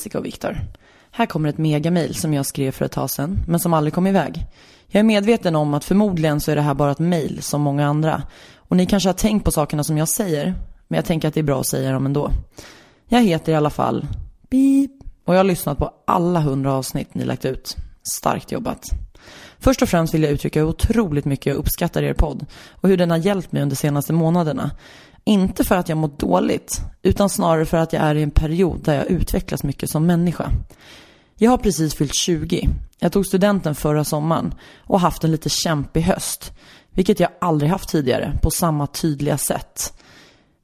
Jessica och Viktor. Här kommer ett megamail som jag skrev för ett tag sedan, men som aldrig kom iväg. Jag är medveten om att förmodligen så är det här bara ett mail som många andra. Och ni kanske har tänkt på sakerna som jag säger, men jag tänker att det är bra att säga dem ändå. Jag heter i alla fall Beep och jag har lyssnat på alla hundra avsnitt ni lagt ut. Starkt jobbat. Först och främst vill jag uttrycka hur otroligt mycket jag uppskattar er podd och hur den har hjälpt mig under de senaste månaderna. Inte för att jag mår dåligt, utan snarare för att jag är i en period där jag utvecklas mycket som människa. Jag har precis fyllt 20. Jag tog studenten förra sommaren och haft en lite kämpig höst. Vilket jag aldrig haft tidigare på samma tydliga sätt.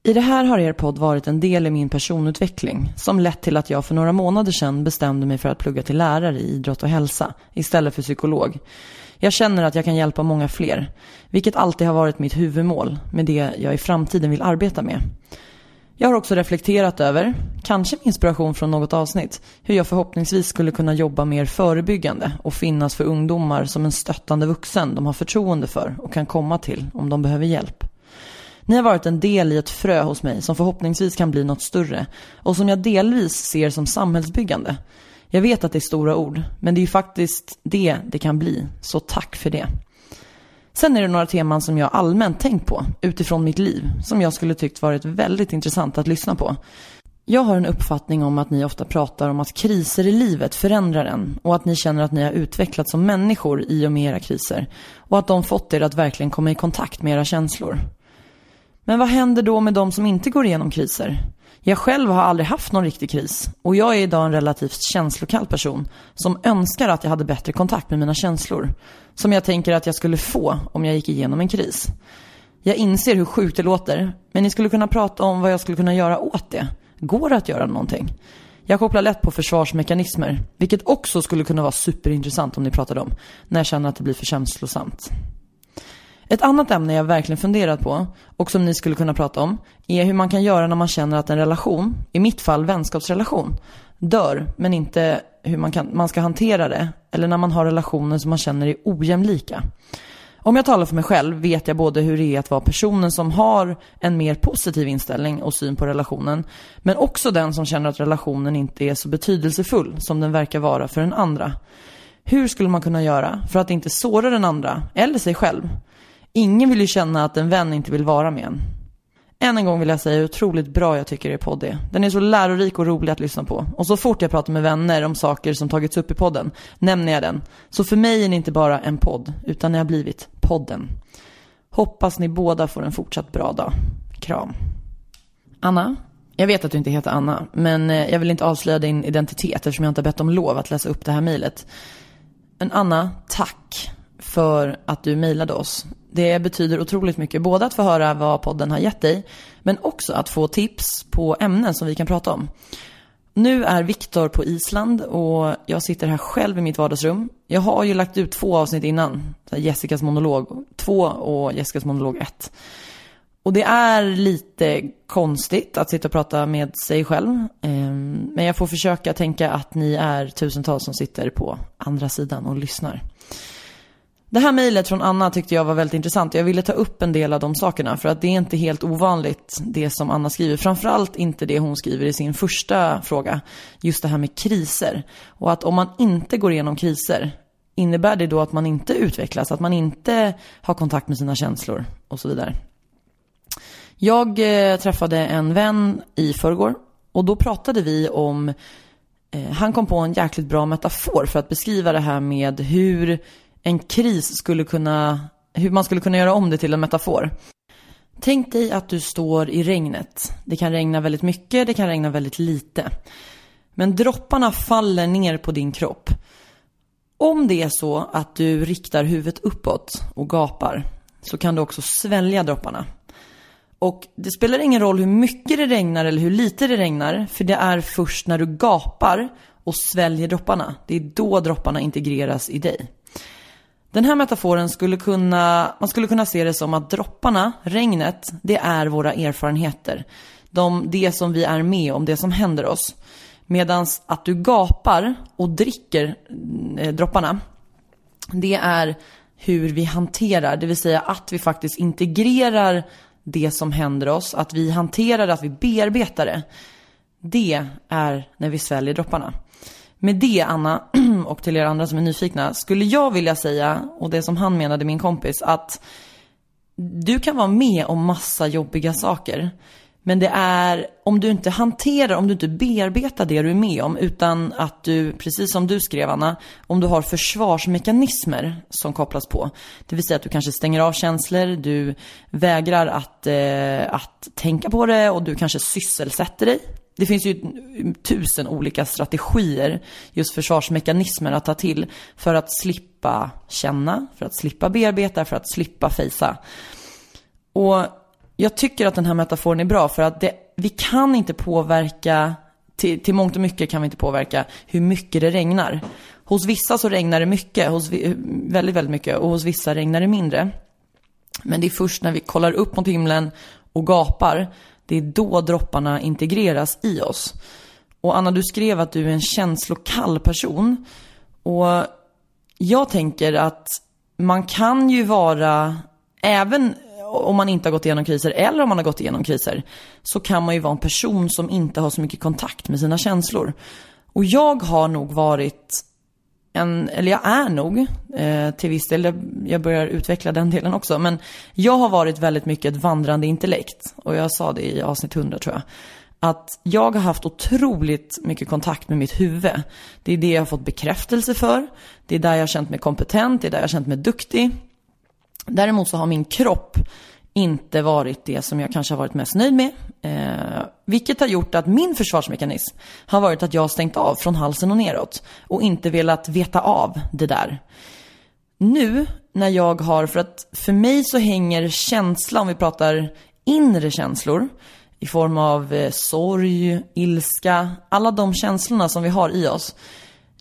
I det här har er podd varit en del i min personutveckling som lett till att jag för några månader sedan bestämde mig för att plugga till lärare i idrott och hälsa istället för psykolog. Jag känner att jag kan hjälpa många fler, vilket alltid har varit mitt huvudmål med det jag i framtiden vill arbeta med. Jag har också reflekterat över, kanske med inspiration från något avsnitt, hur jag förhoppningsvis skulle kunna jobba mer förebyggande och finnas för ungdomar som en stöttande vuxen de har förtroende för och kan komma till om de behöver hjälp. Ni har varit en del i ett frö hos mig som förhoppningsvis kan bli något större och som jag delvis ser som samhällsbyggande. Jag vet att det är stora ord, men det är ju faktiskt det det kan bli, så tack för det. Sen är det några teman som jag allmänt tänkt på utifrån mitt liv som jag skulle tyckt varit väldigt intressant att lyssna på. Jag har en uppfattning om att ni ofta pratar om att kriser i livet förändrar en och att ni känner att ni har utvecklats som människor i och med era kriser och att de fått er att verkligen komma i kontakt med era känslor. Men vad händer då med de som inte går igenom kriser? Jag själv har aldrig haft någon riktig kris och jag är idag en relativt känslokall person som önskar att jag hade bättre kontakt med mina känslor. Som jag tänker att jag skulle få om jag gick igenom en kris. Jag inser hur sjukt det låter, men ni skulle kunna prata om vad jag skulle kunna göra åt det. Går det att göra någonting? Jag kopplar lätt på försvarsmekanismer, vilket också skulle kunna vara superintressant om ni pratade om, när jag känner att det blir för känslosamt. Ett annat ämne jag verkligen funderat på och som ni skulle kunna prata om är hur man kan göra när man känner att en relation, i mitt fall vänskapsrelation, dör men inte hur man, kan, man ska hantera det eller när man har relationer som man känner är ojämlika. Om jag talar för mig själv vet jag både hur det är att vara personen som har en mer positiv inställning och syn på relationen men också den som känner att relationen inte är så betydelsefull som den verkar vara för den andra. Hur skulle man kunna göra för att inte såra den andra eller sig själv? Ingen vill ju känna att en vän inte vill vara med en. Än en gång vill jag säga hur otroligt bra jag tycker er podd är. Den är så lärorik och rolig att lyssna på. Och så fort jag pratar med vänner om saker som tagits upp i podden nämner jag den. Så för mig är ni inte bara en podd, utan ni har blivit podden. Hoppas ni båda får en fortsatt bra dag. Kram. Anna, jag vet att du inte heter Anna, men eh, jag vill inte avslöja din identitet eftersom jag inte har bett om lov att läsa upp det här mejlet. Men Anna, tack för att du mejlade oss. Det betyder otroligt mycket, både att få höra vad podden har gett dig, men också att få tips på ämnen som vi kan prata om. Nu är Viktor på Island och jag sitter här själv i mitt vardagsrum. Jag har ju lagt ut två avsnitt innan. Jessicas monolog 2 och Jessicas monolog 1. Och det är lite konstigt att sitta och prata med sig själv. Ehm, men jag får försöka tänka att ni är tusentals som sitter på andra sidan och lyssnar. Det här mejlet från Anna tyckte jag var väldigt intressant. Jag ville ta upp en del av de sakerna för att det är inte helt ovanligt det som Anna skriver. Framförallt inte det hon skriver i sin första fråga. Just det här med kriser. Och att om man inte går igenom kriser, innebär det då att man inte utvecklas? Att man inte har kontakt med sina känslor och så vidare. Jag eh, träffade en vän i förrgår och då pratade vi om, eh, han kom på en jäkligt bra metafor för att beskriva det här med hur en kris skulle kunna, hur man skulle kunna göra om det till en metafor. Tänk dig att du står i regnet. Det kan regna väldigt mycket, det kan regna väldigt lite. Men dropparna faller ner på din kropp. Om det är så att du riktar huvudet uppåt och gapar så kan du också svälja dropparna. Och det spelar ingen roll hur mycket det regnar eller hur lite det regnar, för det är först när du gapar och sväljer dropparna, det är då dropparna integreras i dig. Den här metaforen skulle kunna, man skulle kunna se det som att dropparna, regnet, det är våra erfarenheter. De, det som vi är med om, det som händer oss. Medan att du gapar och dricker eh, dropparna, det är hur vi hanterar, det vill säga att vi faktiskt integrerar det som händer oss, att vi hanterar det, att vi bearbetar det. Det är när vi sväljer dropparna. Med det, Anna, och till er andra som är nyfikna, skulle jag vilja säga, och det som han menade, min kompis, att du kan vara med om massa jobbiga saker. Men det är om du inte hanterar, om du inte bearbetar det du är med om, utan att du, precis som du skrev Anna, om du har försvarsmekanismer som kopplas på. Det vill säga att du kanske stänger av känslor, du vägrar att, eh, att tänka på det och du kanske sysselsätter dig. Det finns ju tusen olika strategier, just försvarsmekanismer att ta till för att slippa känna, för att slippa bearbeta, för att slippa fejsa. Och jag tycker att den här metaforen är bra för att det, vi kan inte påverka, till, till mångt och mycket kan vi inte påverka hur mycket det regnar. Hos vissa så regnar det mycket, hos, väldigt, väldigt mycket och hos vissa regnar det mindre. Men det är först när vi kollar upp mot himlen och gapar, det är då dropparna integreras i oss. Och Anna, du skrev att du är en känslokall person. Och jag tänker att man kan ju vara, även om man inte har gått igenom kriser eller om man har gått igenom kriser, så kan man ju vara en person som inte har så mycket kontakt med sina känslor. Och jag har nog varit en, eller jag är nog eh, till viss del, jag börjar utveckla den delen också, men jag har varit väldigt mycket ett vandrande intellekt. Och jag sa det i avsnitt 100 tror jag. Att jag har haft otroligt mycket kontakt med mitt huvud. Det är det jag har fått bekräftelse för. Det är där jag har känt mig kompetent, det är där jag har känt mig duktig. Däremot så har min kropp inte varit det som jag kanske har varit mest nöjd med. Eh, vilket har gjort att min försvarsmekanism har varit att jag har stängt av från halsen och neråt och inte velat veta av det där. Nu när jag har, för att för mig så hänger känsla, om vi pratar inre känslor, i form av eh, sorg, ilska, alla de känslorna som vi har i oss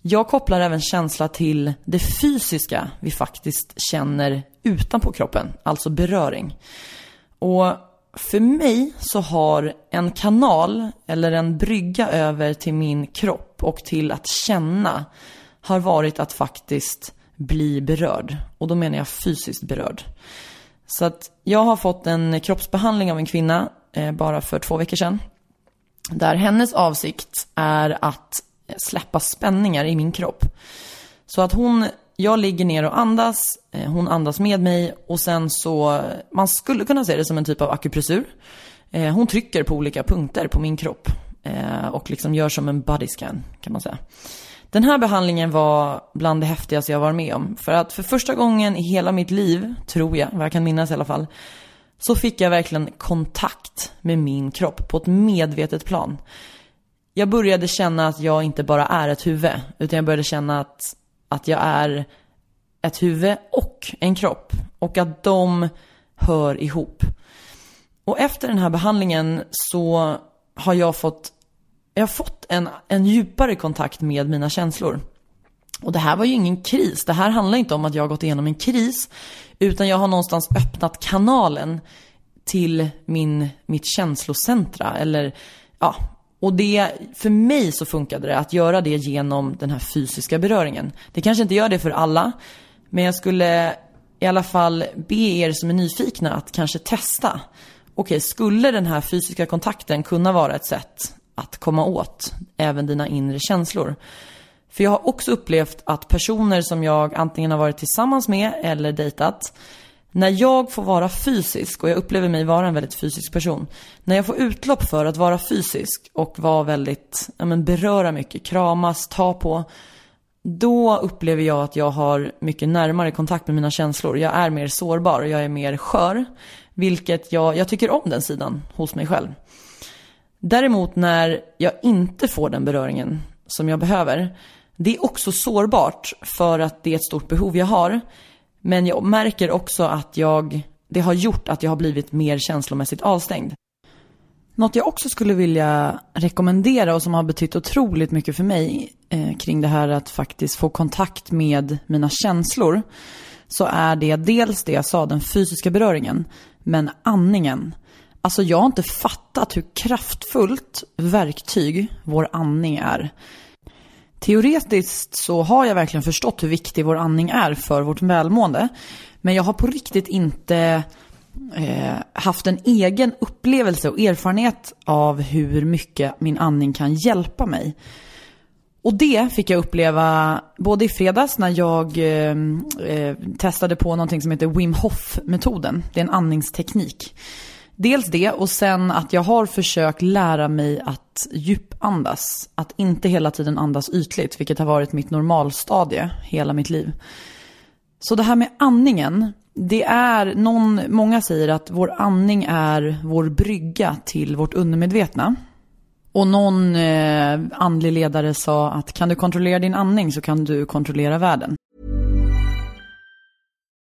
jag kopplar även känsla till det fysiska vi faktiskt känner utanpå kroppen, alltså beröring. Och för mig så har en kanal eller en brygga över till min kropp och till att känna har varit att faktiskt bli berörd. Och då menar jag fysiskt berörd. Så att jag har fått en kroppsbehandling av en kvinna eh, bara för två veckor sedan. Där hennes avsikt är att släppa spänningar i min kropp. Så att hon, jag ligger ner och andas, eh, hon andas med mig och sen så, man skulle kunna se det som en typ av akupressur. Eh, hon trycker på olika punkter på min kropp eh, och liksom gör som en body scan kan man säga. Den här behandlingen var bland det häftigaste jag var med om. För att för första gången i hela mitt liv, tror jag, vad jag kan minnas i alla fall, så fick jag verkligen kontakt med min kropp på ett medvetet plan jag började känna att jag inte bara är ett huvud, utan jag började känna att, att jag är ett huvud och en kropp. Och att de hör ihop. Och efter den här behandlingen så har jag fått jag har fått en, en djupare kontakt med mina känslor. Och det här var ju ingen kris. Det här handlar inte om att jag har gått igenom en kris. Utan jag har någonstans öppnat kanalen till min, mitt känslocentra. Eller, ja. Och det, för mig så funkade det att göra det genom den här fysiska beröringen. Det kanske inte gör det för alla. Men jag skulle i alla fall be er som är nyfikna att kanske testa. Okej, skulle den här fysiska kontakten kunna vara ett sätt att komma åt även dina inre känslor? För jag har också upplevt att personer som jag antingen har varit tillsammans med eller dejtat, när jag får vara fysisk, och jag upplever mig vara en väldigt fysisk person, när jag får utlopp för att vara fysisk och vara väldigt, ja men beröra mycket, kramas, ta på, då upplever jag att jag har mycket närmare kontakt med mina känslor. Jag är mer sårbar, jag är mer skör. Vilket jag, jag tycker om den sidan hos mig själv. Däremot när jag inte får den beröringen som jag behöver, det är också sårbart för att det är ett stort behov jag har. Men jag märker också att jag, det har gjort att jag har blivit mer känslomässigt avstängd. Något jag också skulle vilja rekommendera och som har betytt otroligt mycket för mig eh, kring det här att faktiskt få kontakt med mina känslor så är det dels det jag sa, den fysiska beröringen, men andningen. Alltså jag har inte fattat hur kraftfullt verktyg vår andning är. Teoretiskt så har jag verkligen förstått hur viktig vår andning är för vårt välmående. Men jag har på riktigt inte eh, haft en egen upplevelse och erfarenhet av hur mycket min andning kan hjälpa mig. Och det fick jag uppleva både i fredags när jag eh, eh testade på någonting som heter Wim Hof-metoden. Det är en andningsteknik. Dels det och sen att jag har försökt lära mig att djup djupandas. Att inte hela tiden andas ytligt, vilket har varit mitt normalstadie hela mitt liv. Så det här med andningen, det är någon, många säger att vår andning är vår brygga till vårt undermedvetna. Och någon eh, andlig ledare sa att kan du kontrollera din andning så kan du kontrollera världen.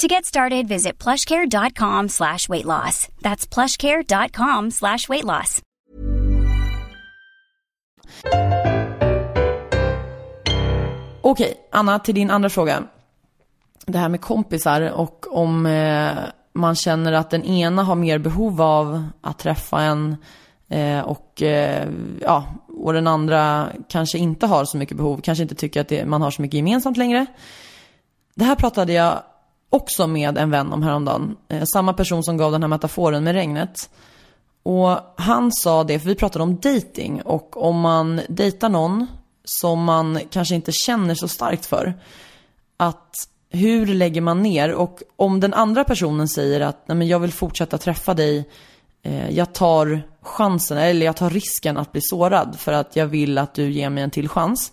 To get started, visit plushcare.com slash weight loss. That's plushcare.com slash weight loss. Okej, Anna, till din andra fråga. Det här med kompisar och om eh, man känner att den ena har mer behov av att träffa en eh, och, eh, ja, och den andra kanske inte har så mycket behov, kanske inte tycker att det, man har så mycket gemensamt längre. Det här pratade jag också med en vän om häromdagen. Eh, samma person som gav den här metaforen med regnet. Och han sa det, för vi pratade om dating och om man dejtar någon som man kanske inte känner så starkt för. Att hur lägger man ner? Och om den andra personen säger att Nej, men jag vill fortsätta träffa dig, eh, jag tar chansen, eller jag tar risken att bli sårad för att jag vill att du ger mig en till chans.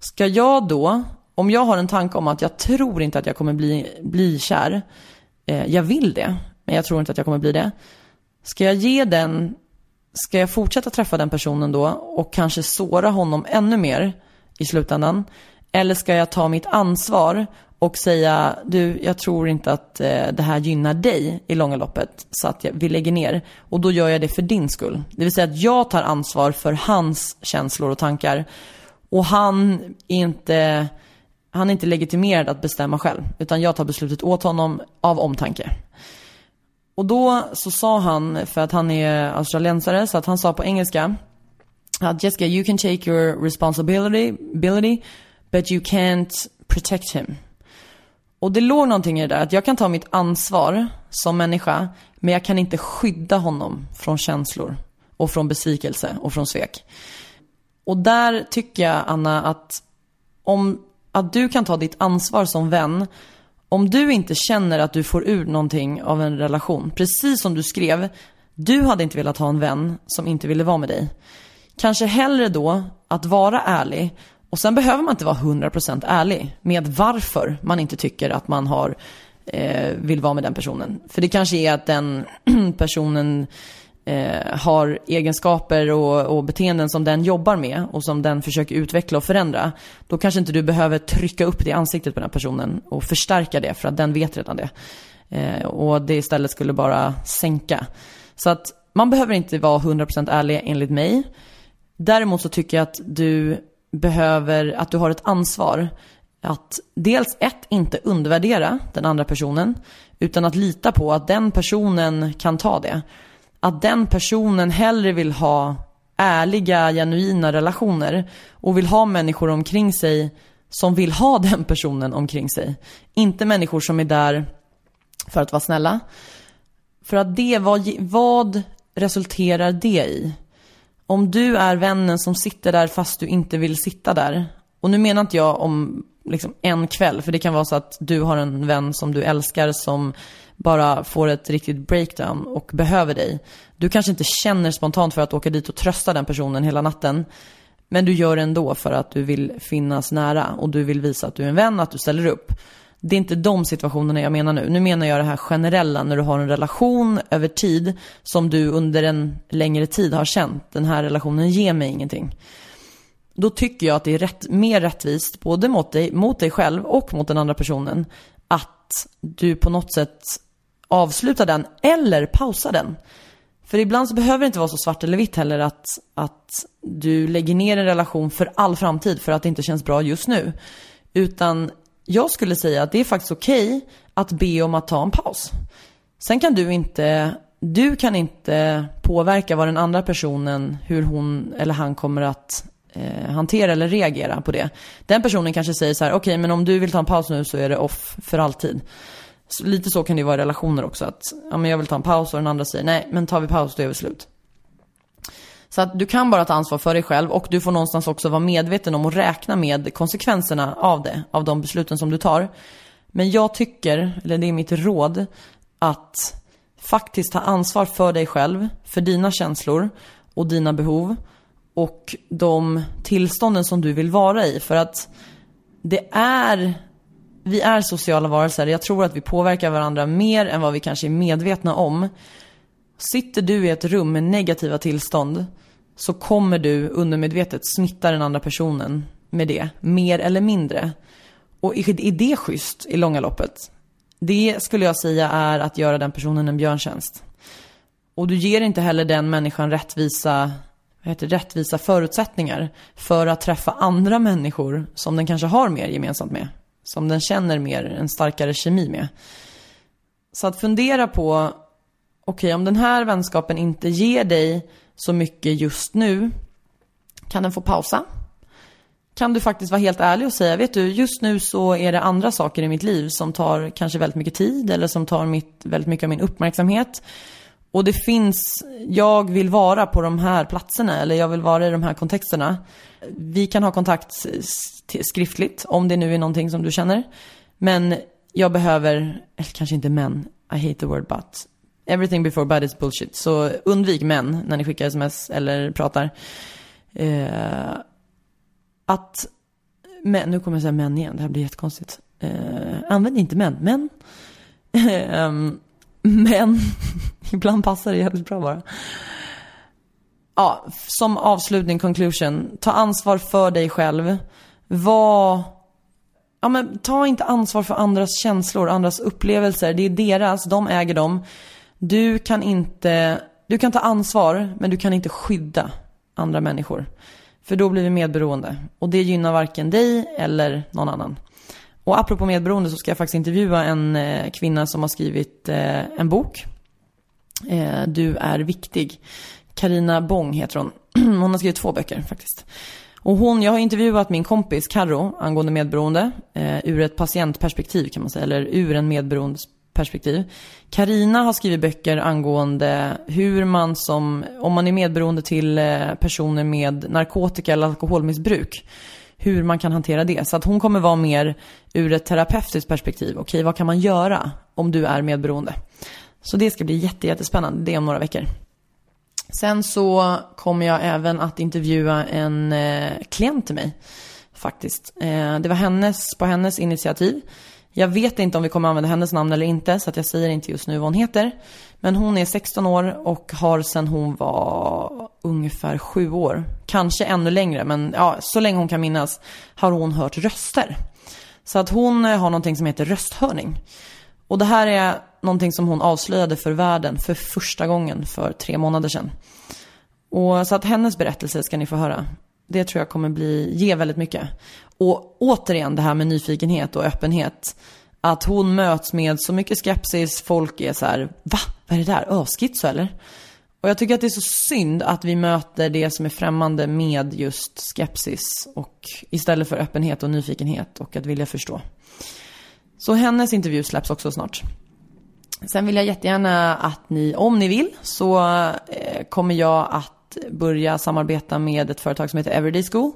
Ska jag då om jag har en tanke om att jag tror inte att jag kommer bli, bli kär, eh, jag vill det, men jag tror inte att jag kommer bli det. Ska jag ge den, ska jag fortsätta träffa den personen då och kanske såra honom ännu mer i slutändan? Eller ska jag ta mitt ansvar och säga, du, jag tror inte att eh, det här gynnar dig i långa loppet, så att jag, vi lägger ner. Och då gör jag det för din skull. Det vill säga att jag tar ansvar för hans känslor och tankar. Och han är inte, han är inte legitimerad att bestämma själv, utan jag tar beslutet åt honom av omtanke. Och då så sa han, för att han är australiensare, så att han sa på engelska att Jessica, you can take your responsibility, but you can't protect him. Och det låg någonting i det där, att jag kan ta mitt ansvar som människa, men jag kan inte skydda honom från känslor och från besvikelse och från svek. Och där tycker jag, Anna, att om att du kan ta ditt ansvar som vän om du inte känner att du får ur någonting av en relation, precis som du skrev, du hade inte velat ha en vän som inte ville vara med dig. Kanske hellre då att vara ärlig och sen behöver man inte vara 100% ärlig med varför man inte tycker att man har, eh, vill vara med den personen. För det kanske är att den personen eh, har egenskaper och, och beteenden som den jobbar med och som den försöker utveckla och förändra. Då kanske inte du behöver trycka upp det i ansiktet på den här personen och förstärka det för att den vet redan det. Eh, och det istället skulle bara sänka. Så att man behöver inte vara 100% ärlig enligt mig. Däremot så tycker jag att du behöver, att du har ett ansvar att dels ett, inte undervärdera den andra personen, utan att lita på att den personen kan ta det. Att den personen hellre vill ha ärliga, genuina relationer och vill ha människor omkring sig som vill ha den personen omkring sig. Inte människor som är där för att vara snälla. För att det, vad, vad resulterar det i? om du är vännen som sitter där fast du inte vill sitta där. Och nu menar inte jag om liksom en kväll, för det kan vara så att du har en vän som du älskar som bara får ett riktigt breakdown och behöver dig. Du kanske inte känner spontant för att åka dit och trösta den personen hela natten. Men du gör det ändå för att du vill finnas nära och du vill visa att du är en vän, att du ställer upp. Det är inte de situationerna jag menar nu. Nu menar jag det här generella när du har en relation över tid som du under en längre tid har känt. Den här relationen ger mig ingenting. Då tycker jag att det är rätt, mer rättvist, både mot dig, mot dig själv och mot den andra personen, att du på något sätt Avsluta den eller pausa den. För ibland så behöver det inte vara så svart eller vitt heller att, att du lägger ner en relation för all framtid för att det inte känns bra just nu. Utan jag skulle säga att det är faktiskt okej okay att be om att ta en paus. Sen kan du inte, du kan inte påverka vad den andra personen, hur hon eller han kommer att eh, hantera eller reagera på det. Den personen kanske säger så här, okej okay, men om du vill ta en paus nu så är det off för alltid. Så lite så kan det ju vara i relationer också, att ja, men jag vill ta en paus och den andra säger nej, men tar vi paus då är vi slut. Så att du kan bara ta ansvar för dig själv och du får någonstans också vara medveten om och räkna med konsekvenserna av det, av de besluten som du tar. Men jag tycker, eller det är mitt råd, att faktiskt ta ansvar för dig själv, för dina känslor och dina behov och de tillstånden som du vill vara i. För att det är, vi är sociala varelser. Jag tror att vi påverkar varandra mer än vad vi kanske är medvetna om. Sitter du i ett rum med negativa tillstånd så kommer du undermedvetet smitta den andra personen med det, mer eller mindre. Och är det schysst i långa loppet? Det skulle jag säga är att göra den personen en björntjänst. Och du ger inte heller den människan rättvisa, vad heter, rättvisa förutsättningar för att träffa andra människor som den kanske har mer gemensamt med. Som den känner mer, en starkare kemi med. Så att fundera på, okej okay, om den här vänskapen inte ger dig så mycket just nu, kan den få pausa? Kan du faktiskt vara helt ärlig och säga, vet du, just nu så är det andra saker i mitt liv som tar kanske väldigt mycket tid eller som tar mitt, väldigt mycket av min uppmärksamhet. Och det finns, jag vill vara på de här platserna eller jag vill vara i de här kontexterna. Vi kan ha kontakt skriftligt om det nu är någonting som du känner. Men jag behöver, eller kanske inte men, I hate the word but everything before bad is bullshit. Så undvik män när ni skickar sms eller pratar. Eh, att men, nu kommer jag säga män igen, det här blir jättekonstigt. Eh, använd inte män, men. Men, ehm, ibland passar det jävligt bra bara. Ja, som avslutning, conclusion. Ta ansvar för dig själv. Var ja, men ta inte ansvar för andras känslor, andras upplevelser. Det är deras, de äger dem. Du kan inte, du kan ta ansvar, men du kan inte skydda andra människor. För då blir vi medberoende. Och det gynnar varken dig eller någon annan. Och apropå medberoende så ska jag faktiskt intervjua en eh, kvinna som har skrivit eh, en bok. Eh, du är viktig. Karina Bong heter hon. Hon har skrivit två böcker faktiskt. Och hon, jag har intervjuat min kompis Carro angående medberoende eh, ur ett patientperspektiv kan man säga, eller ur en medberoendes perspektiv. Karina har skrivit böcker angående hur man som, om man är medberoende till eh, personer med narkotika eller alkoholmissbruk, hur man kan hantera det. Så att hon kommer vara mer ur ett terapeutiskt perspektiv. Okej, vad kan man göra om du är medberoende? Så det ska bli jätte, jättespännande. Det är om några veckor. Sen så kommer jag även att intervjua en eh, klient till mig. Faktiskt. Eh, det var hennes, på hennes initiativ. Jag vet inte om vi kommer använda hennes namn eller inte, så att jag säger inte just nu vad hon heter. Men hon är 16 år och har sedan hon var ungefär 7 år, kanske ännu längre, men ja, så länge hon kan minnas, har hon hört röster. Så att hon eh, har någonting som heter rösthörning. Och det här är någonting som hon avslöjade för världen för första gången för tre månader sedan. Och så att hennes berättelse ska ni få höra. Det tror jag kommer bli, ge väldigt mycket. Och återigen det här med nyfikenhet och öppenhet. Att hon möts med så mycket skepsis, folk är så här, va? Vad är det där? Öskitso eller? Och jag tycker att det är så synd att vi möter det som är främmande med just skepsis och istället för öppenhet och nyfikenhet och att vilja förstå. Så hennes intervju släpps också snart. Sen vill jag jättegärna att ni, om ni vill, så eh, kommer jag att börja samarbeta med ett företag som heter Everyday School.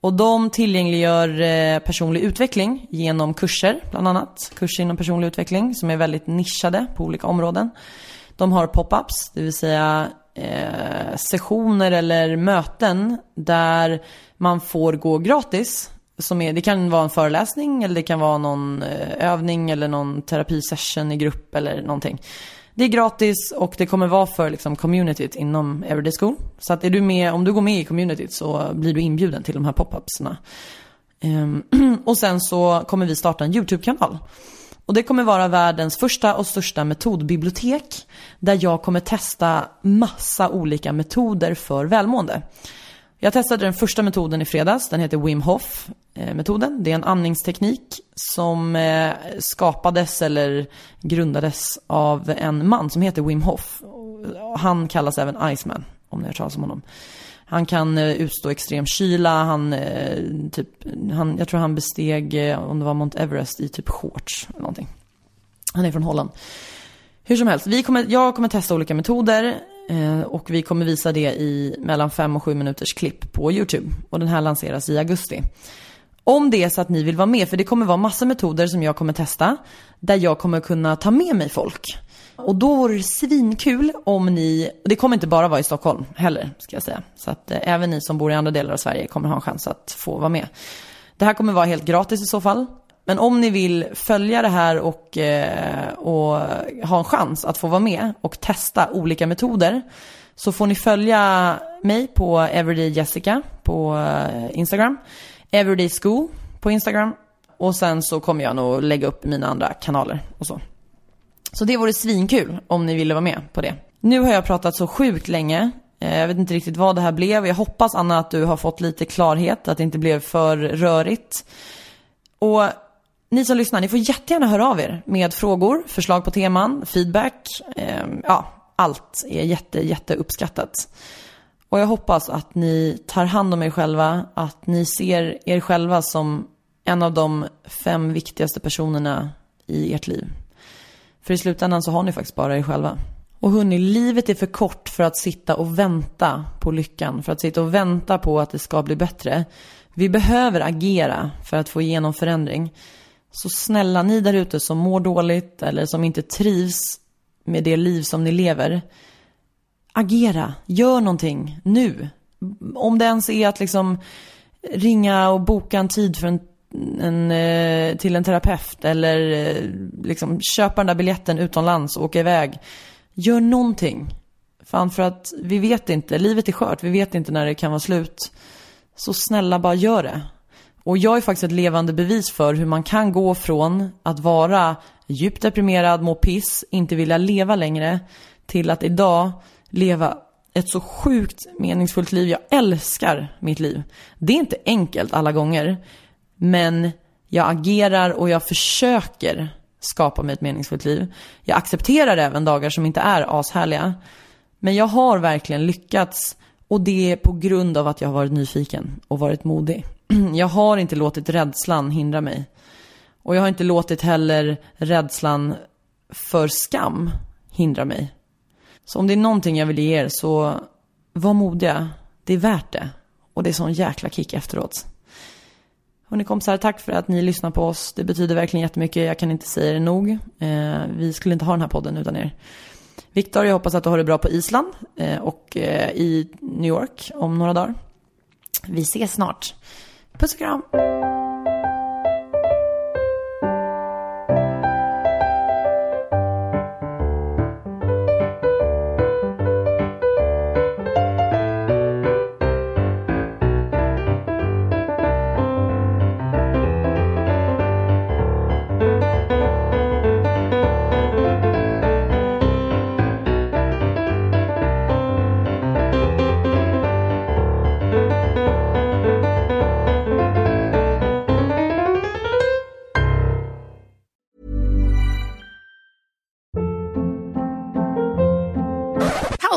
Och de tillgängliggör eh, personlig utveckling genom kurser, bland annat. Kurser inom personlig utveckling som är väldigt nischade på olika områden. De har pop-ups, det vill säga eh, sessioner eller möten där man får gå gratis som är, det kan vara en föreläsning eller det kan vara någon eh, övning eller någon terapisession i grupp eller någonting. Det är gratis och det kommer vara för liksom communityt inom Everyday School. Så att är du med, om du går med i communityt så blir du inbjuden till de här pop-upsna. Ehm, och sen så kommer vi starta en YouTube-kanal. Och det kommer vara världens första och största metodbibliotek. Där jag kommer testa massa olika metoder för välmående. Jag testade den första metoden i fredags, den heter Wim Hof eh, metoden. Det är en andningsteknik som eh, skapades eller grundades av en man som heter Wim Hof. Han kallas även Iceman, om ni har hört talas om honom. Han kan eh, utstå extrem kyla, han, typ, han, jag tror han besteg, om det var Mount Everest, i typ shorts eller någonting. Han är från Holland. Hur som helst, vi kommer, jag kommer testa olika metoder. Eh, och vi kommer visa det i mellan 5 och 7 minuters klipp på YouTube. Och den här lanseras i augusti. Om det är så att ni vill vara med, för det kommer vara massa metoder som jag kommer testa. Där jag kommer kunna ta med mig folk. Och då vore det svinkul om ni, och det kommer inte bara vara i Stockholm heller, ska jag säga. Så att eh, även ni som bor i andra delar av Sverige kommer ha en chans att få vara med. Det här kommer vara helt gratis i så fall. Men om ni vill följa det här och, eh, och ha en chans att få vara med och testa olika metoder så får ni följa mig på Everyday Jessica på eh, Instagram, Everyday School på Instagram och sen så kommer jag nog lägga upp mina andra kanaler och så. Så det vore svinkul om ni ville vara med på det. Nu har jag pratat så sjukt länge. Eh, jag vet inte riktigt vad det här blev. Jag hoppas Anna att du har fått lite klarhet, att det inte blev för rörigt. Och ni som lyssnar, ni får jättegärna höra av er med frågor, förslag på teman, feedback. Eh, ja, allt är jätte, jätte uppskattat. Och jag hoppas att ni tar hand om er själva, att ni ser er själva som en av de fem viktigaste personerna i ert liv. För i slutändan så har ni faktiskt bara er själva. Och hörni, livet är för kort för att sitta och vänta på lyckan, för att sitta och vänta på att det ska bli bättre. Vi behöver agera för att få igenom förändring. Så snälla ni där ute som mår dåligt eller som inte trivs med det liv som ni lever. Agera, gör någonting nu. Om det ens är att liksom ringa och boka en tid för en, en, eh, till en terapeut eller eh, liksom köpa den där biljetten utomlands och åka iväg. Gör någonting. Fan för att vi vet inte, livet är skört, vi vet inte när det kan vara slut. Så snälla bara gör det. Och jag är faktiskt ett levande bevis för hur man kan gå från att vara djupt deprimerad, må piss, inte vilja leva längre till att idag leva ett så sjukt meningsfullt liv. Jag älskar mitt liv. Det är inte enkelt alla gånger, men jag agerar och jag försöker skapa mig ett meningsfullt liv. Jag accepterar även dagar som inte är ashärliga. Men jag har verkligen lyckats och det är på grund av att jag har varit nyfiken och varit modig. Jag har inte låtit rädslan hindra mig. Och jag har inte låtit heller rädslan för skam hindra mig. Så om det är någonting jag vill ge er så var modiga. Det är värt det. Och det är sån jäkla kick efteråt. Hörni kompisar, tack för att ni lyssnar på oss. Det betyder verkligen jättemycket. Jag kan inte säga det nog. Eh, vi skulle inte ha den här podden utan er. Viktor, jag hoppas att du har det bra på Island eh, och eh, i New York om några dagar. Vi ses snart. Puss och kram!